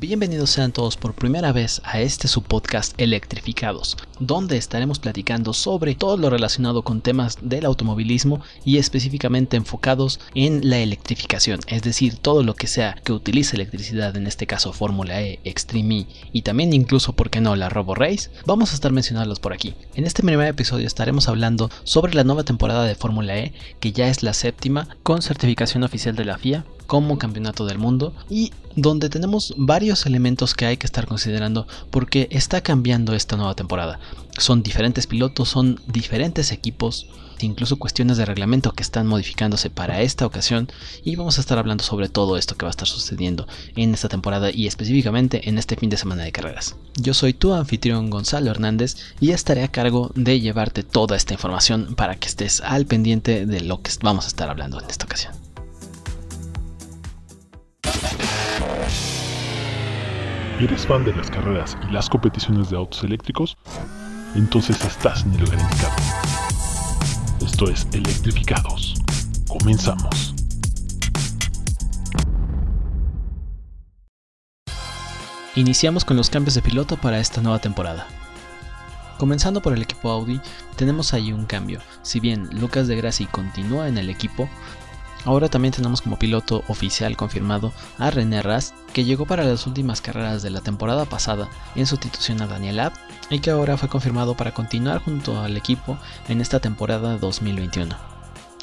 Bienvenidos sean todos por primera vez a este su podcast Electrificados, donde estaremos platicando sobre todo lo relacionado con temas del automovilismo y específicamente enfocados en la electrificación, es decir, todo lo que sea que utilice electricidad, en este caso Fórmula E, Extreme E y también incluso, por qué no, la Robo Race, vamos a estar mencionándolos por aquí. En este primer episodio estaremos hablando sobre la nueva temporada de Fórmula E, que ya es la séptima, con certificación oficial de la FIA, como campeonato del mundo y donde tenemos varios elementos que hay que estar considerando porque está cambiando esta nueva temporada. Son diferentes pilotos, son diferentes equipos, incluso cuestiones de reglamento que están modificándose para esta ocasión y vamos a estar hablando sobre todo esto que va a estar sucediendo en esta temporada y específicamente en este fin de semana de carreras. Yo soy tu anfitrión Gonzalo Hernández y estaré a cargo de llevarte toda esta información para que estés al pendiente de lo que vamos a estar hablando en esta ocasión. ¿Eres fan de las carreras y las competiciones de autos eléctricos? Entonces estás en el lugar indicado. Esto es Electrificados. Comenzamos. Iniciamos con los cambios de piloto para esta nueva temporada. Comenzando por el equipo Audi, tenemos ahí un cambio. Si bien Lucas de Grassi continúa en el equipo, Ahora también tenemos como piloto oficial confirmado a René Rast, que llegó para las últimas carreras de la temporada pasada en sustitución a Daniel Abt y que ahora fue confirmado para continuar junto al equipo en esta temporada 2021.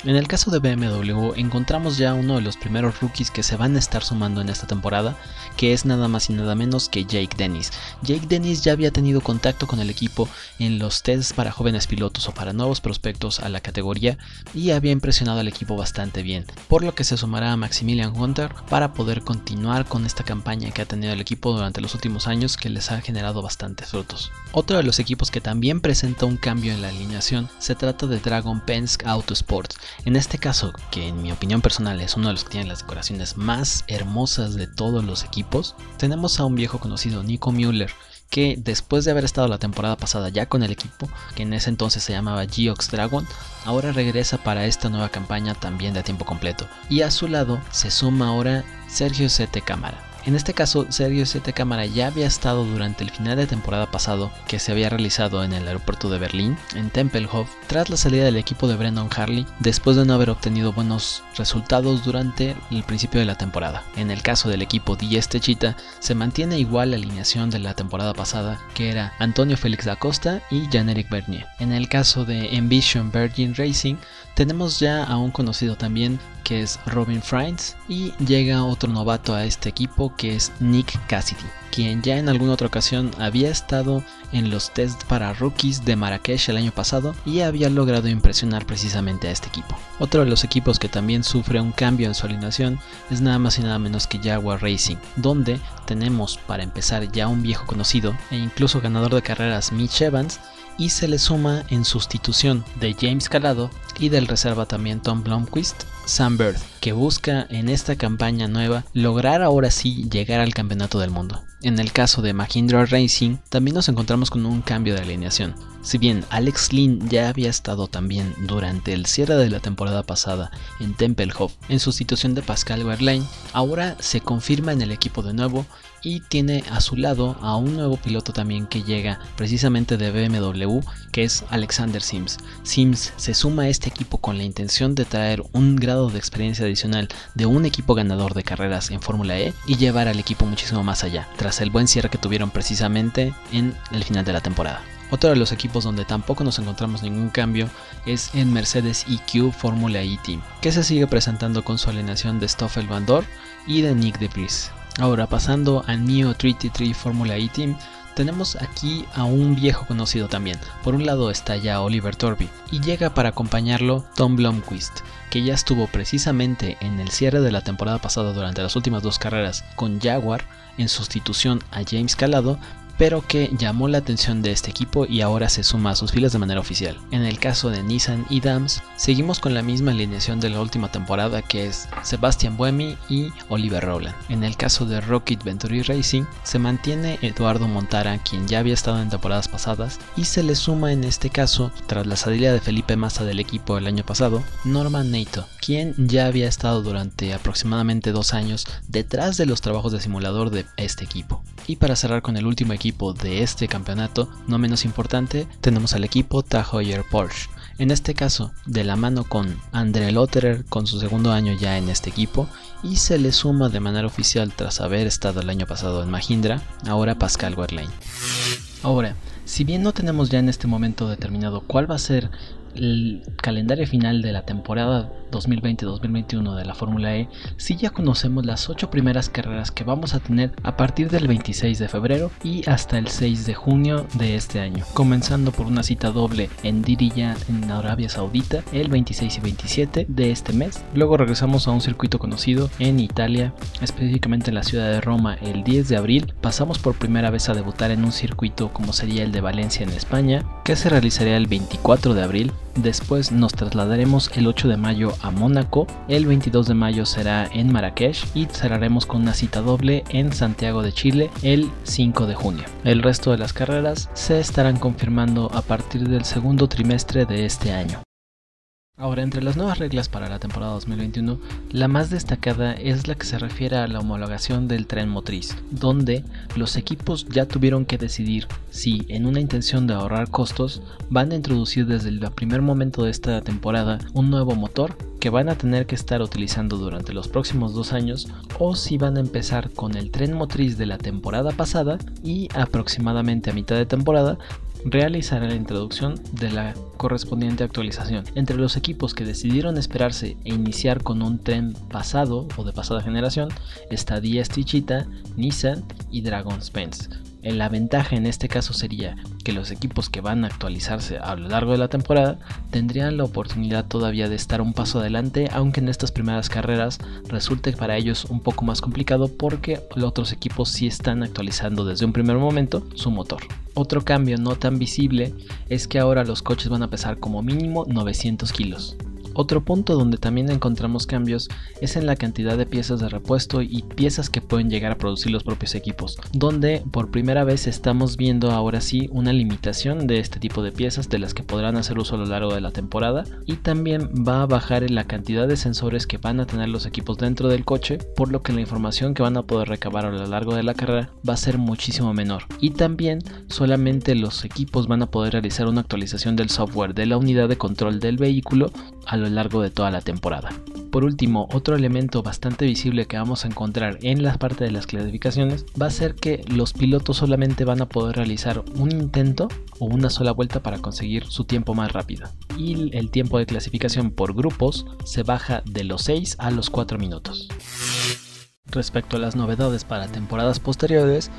En el caso de BMW encontramos ya uno de los primeros rookies que se van a estar sumando en esta temporada, que es nada más y nada menos que Jake Dennis. Jake Dennis ya había tenido contacto con el equipo en los tests para jóvenes pilotos o para nuevos prospectos a la categoría y había impresionado al equipo bastante bien, por lo que se sumará a Maximilian Hunter para poder continuar con esta campaña que ha tenido el equipo durante los últimos años que les ha generado bastantes frutos. Otro de los equipos que también presenta un cambio en la alineación se trata de Dragon Penske Autosports, en este caso, que en mi opinión personal es uno de los que tiene las decoraciones más hermosas de todos los equipos, tenemos a un viejo conocido, Nico Müller, que después de haber estado la temporada pasada ya con el equipo, que en ese entonces se llamaba Geox Dragon, ahora regresa para esta nueva campaña también de tiempo completo. Y a su lado se suma ahora Sergio Sete Cámara. En este caso, Sergio Siete Cámara ya había estado durante el final de temporada pasado que se había realizado en el aeropuerto de Berlín, en Tempelhof, tras la salida del equipo de Brendan Harley, después de no haber obtenido buenos resultados durante el principio de la temporada. En el caso del equipo Diez Techita, se mantiene igual la alineación de la temporada pasada, que era Antonio Félix da Costa y Jan-Eric Bernier. En el caso de Envision Virgin Racing, tenemos ya a un conocido también que es Robin Friends y llega otro novato a este equipo que es Nick Cassidy, quien ya en alguna otra ocasión había estado en los test para rookies de Marrakech el año pasado y había logrado impresionar precisamente a este equipo. Otro de los equipos que también sufre un cambio en su alineación es nada más y nada menos que Jaguar Racing, donde tenemos para empezar ya un viejo conocido e incluso ganador de carreras Mitch Evans y se le suma en sustitución de James Calado y del reserva también Tom Blomqvist, Sam Bird, que busca en esta campaña nueva lograr ahora sí llegar al campeonato del mundo. En el caso de Mahindra Racing, también nos encontramos con un cambio de alineación. Si bien Alex Lynn ya había estado también durante el cierre de la temporada pasada en Tempelhof en sustitución de Pascal Wehrlein, ahora se confirma en el equipo de nuevo y tiene a su lado a un nuevo piloto también que llega precisamente de BMW, que es Alexander Sims. Sims se suma a este equipo con la intención de traer un grado de experiencia adicional de un equipo ganador de carreras en Fórmula E y llevar al equipo muchísimo más allá, tras el buen cierre que tuvieron precisamente en el final de la temporada. Otro de los equipos donde tampoco nos encontramos ningún cambio es en Mercedes EQ Fórmula E Team, que se sigue presentando con su alineación de Stoffel Van y de Nick de Vries. Ahora pasando al Neo 33 Fórmula E Team, tenemos aquí a un viejo conocido también. Por un lado está ya Oliver Torby y llega para acompañarlo Tom Blomqvist, que ya estuvo precisamente en el cierre de la temporada pasada durante las últimas dos carreras con Jaguar en sustitución a James Calado pero que llamó la atención de este equipo y ahora se suma a sus filas de manera oficial. En el caso de Nissan y Dams, seguimos con la misma alineación de la última temporada que es Sebastian Buemi y Oliver Rowland. En el caso de Rocket Venturi Racing, se mantiene Eduardo Montara, quien ya había estado en temporadas pasadas, y se le suma en este caso, tras la salida de Felipe Massa del equipo el año pasado, Norman Nato, quien ya había estado durante aproximadamente dos años detrás de los trabajos de simulador de este equipo. Y para cerrar con el último equipo de este campeonato, no menos importante, tenemos al equipo Tahoyer Porsche. En este caso, de la mano con André Lotterer con su segundo año ya en este equipo y se le suma de manera oficial tras haber estado el año pasado en Mahindra, ahora Pascal Wehrlein. Ahora, si bien no tenemos ya en este momento determinado cuál va a ser el calendario final de la temporada 2020-2021 de la Fórmula E, si ya conocemos las 8 primeras carreras que vamos a tener a partir del 26 de febrero y hasta el 6 de junio de este año, comenzando por una cita doble en Diriyah en Arabia Saudita el 26 y 27 de este mes. Luego regresamos a un circuito conocido en Italia, específicamente en la ciudad de Roma el 10 de abril. Pasamos por primera vez a debutar en un circuito como sería el de Valencia en España, que se realizaría el 24 de abril. Después nos trasladaremos el 8 de mayo a Mónaco, el 22 de mayo será en Marrakech y cerraremos con una cita doble en Santiago de Chile el 5 de junio. El resto de las carreras se estarán confirmando a partir del segundo trimestre de este año. Ahora, entre las nuevas reglas para la temporada 2021, la más destacada es la que se refiere a la homologación del tren motriz, donde los equipos ya tuvieron que decidir si, en una intención de ahorrar costos, van a introducir desde el primer momento de esta temporada un nuevo motor que van a tener que estar utilizando durante los próximos dos años o si van a empezar con el tren motriz de la temporada pasada y aproximadamente a mitad de temporada realizará la introducción de la correspondiente actualización. Entre los equipos que decidieron esperarse e iniciar con un tren pasado o de pasada generación está DS Chita, Nissan y Dragon Spence. La ventaja en este caso sería que los equipos que van a actualizarse a lo largo de la temporada tendrían la oportunidad todavía de estar un paso adelante, aunque en estas primeras carreras resulte para ellos un poco más complicado porque los otros equipos sí están actualizando desde un primer momento su motor. Otro cambio no tan visible es que ahora los coches van a pesar como mínimo 900 kilos. Otro punto donde también encontramos cambios es en la cantidad de piezas de repuesto y piezas que pueden llegar a producir los propios equipos, donde por primera vez estamos viendo ahora sí una limitación de este tipo de piezas de las que podrán hacer uso a lo largo de la temporada y también va a bajar en la cantidad de sensores que van a tener los equipos dentro del coche, por lo que la información que van a poder recabar a lo largo de la carrera va a ser muchísimo menor. Y también solamente los equipos van a poder realizar una actualización del software de la unidad de control del vehículo a lo largo de toda la temporada. Por último, otro elemento bastante visible que vamos a encontrar en la parte de las clasificaciones va a ser que los pilotos solamente van a poder realizar un intento o una sola vuelta para conseguir su tiempo más rápido. Y el tiempo de clasificación por grupos se baja de los 6 a los 4 minutos. Respecto a las novedades para temporadas posteriores,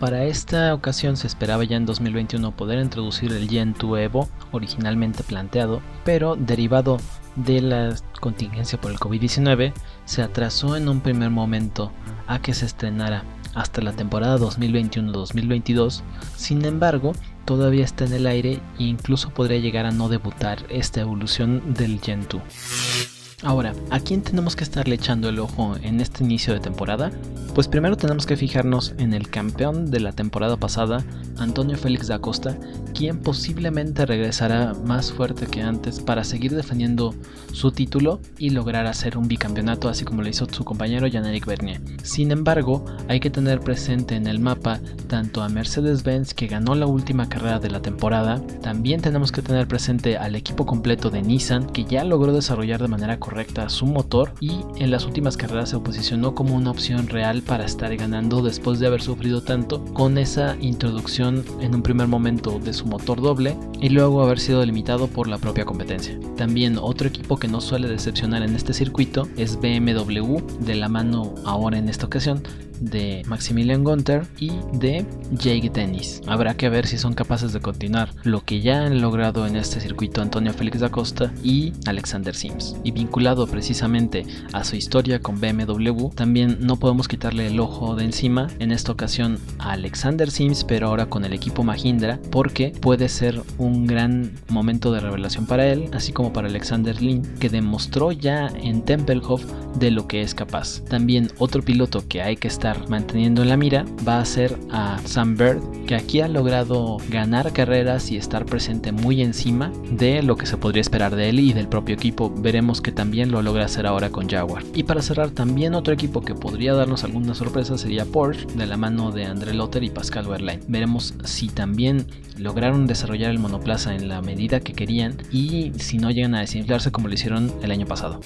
para esta ocasión se esperaba ya en 2021 poder introducir el Gen 2 Evo originalmente planteado, pero derivado de la contingencia por el COVID-19 se atrasó en un primer momento a que se estrenara hasta la temporada 2021-2022. Sin embargo, todavía está en el aire e incluso podría llegar a no debutar esta evolución del Gen 2. Ahora, ¿a quién tenemos que estarle echando el ojo en este inicio de temporada? Pues primero tenemos que fijarnos en el campeón de la temporada pasada, Antonio Félix da Costa, quien posiblemente regresará más fuerte que antes para seguir defendiendo su título y lograr hacer un bicampeonato así como lo hizo su compañero Jan-Eric Bernier. Sin embargo, hay que tener presente en el mapa tanto a Mercedes-Benz que ganó la última carrera de la temporada, también tenemos que tener presente al equipo completo de Nissan que ya logró desarrollar de manera correcta su motor y en las últimas carreras se posicionó como una opción real para estar ganando después de haber sufrido tanto con esa introducción en un primer momento de su motor doble y luego haber sido limitado por la propia competencia. También otro equipo que no suele decepcionar en este circuito es BMW, de la mano ahora en esta ocasión de Maximilian Gunther y de Jake Dennis. Habrá que ver si son capaces de continuar lo que ya han logrado en este circuito Antonio Félix da Costa y Alexander Sims. Y vinculado precisamente a su historia con BMW, también no podemos quitarle el ojo de encima en esta ocasión a Alexander Sims, pero ahora con el equipo Mahindra, porque puede ser un gran momento de revelación para él, así como para Alexander Lin, que demostró ya en Tempelhof de lo que es capaz. También otro piloto que hay que estar manteniendo en la mira va a ser a Sam Bird, que aquí ha logrado ganar carreras y estar presente muy encima de lo que se podría esperar de él y del propio equipo. Veremos que también lo logra hacer ahora con Jaguar. Y para cerrar, también otro equipo que podría darnos alguna sorpresa sería Porsche, de la mano de André Lotter y Pascal Wehrlein. Veremos si también lograron desarrollar el monoplaza en la medida que querían y si no llegan a desinflarse como lo hicieron el año pasado.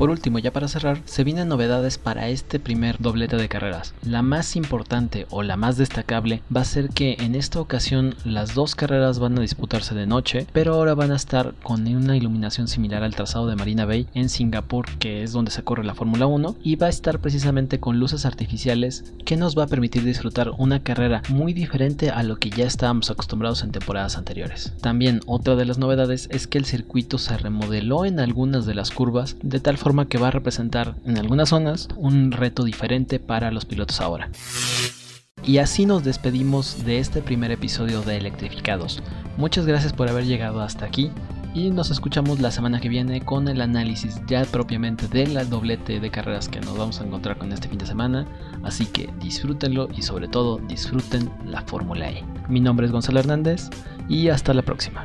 Por último, ya para cerrar, se vienen novedades para este primer doblete de carreras. La más importante o la más destacable va a ser que en esta ocasión las dos carreras van a disputarse de noche, pero ahora van a estar con una iluminación similar al trazado de Marina Bay en Singapur, que es donde se corre la Fórmula 1, y va a estar precisamente con luces artificiales que nos va a permitir disfrutar una carrera muy diferente a lo que ya estábamos acostumbrados en temporadas anteriores. También otra de las novedades es que el circuito se remodeló en algunas de las curvas de tal forma que va a representar en algunas zonas un reto diferente para los pilotos ahora. Y así nos despedimos de este primer episodio de Electrificados. Muchas gracias por haber llegado hasta aquí y nos escuchamos la semana que viene con el análisis ya propiamente del doblete de carreras que nos vamos a encontrar con este fin de semana. Así que disfrútenlo y sobre todo disfruten la Fórmula E. Mi nombre es Gonzalo Hernández y hasta la próxima.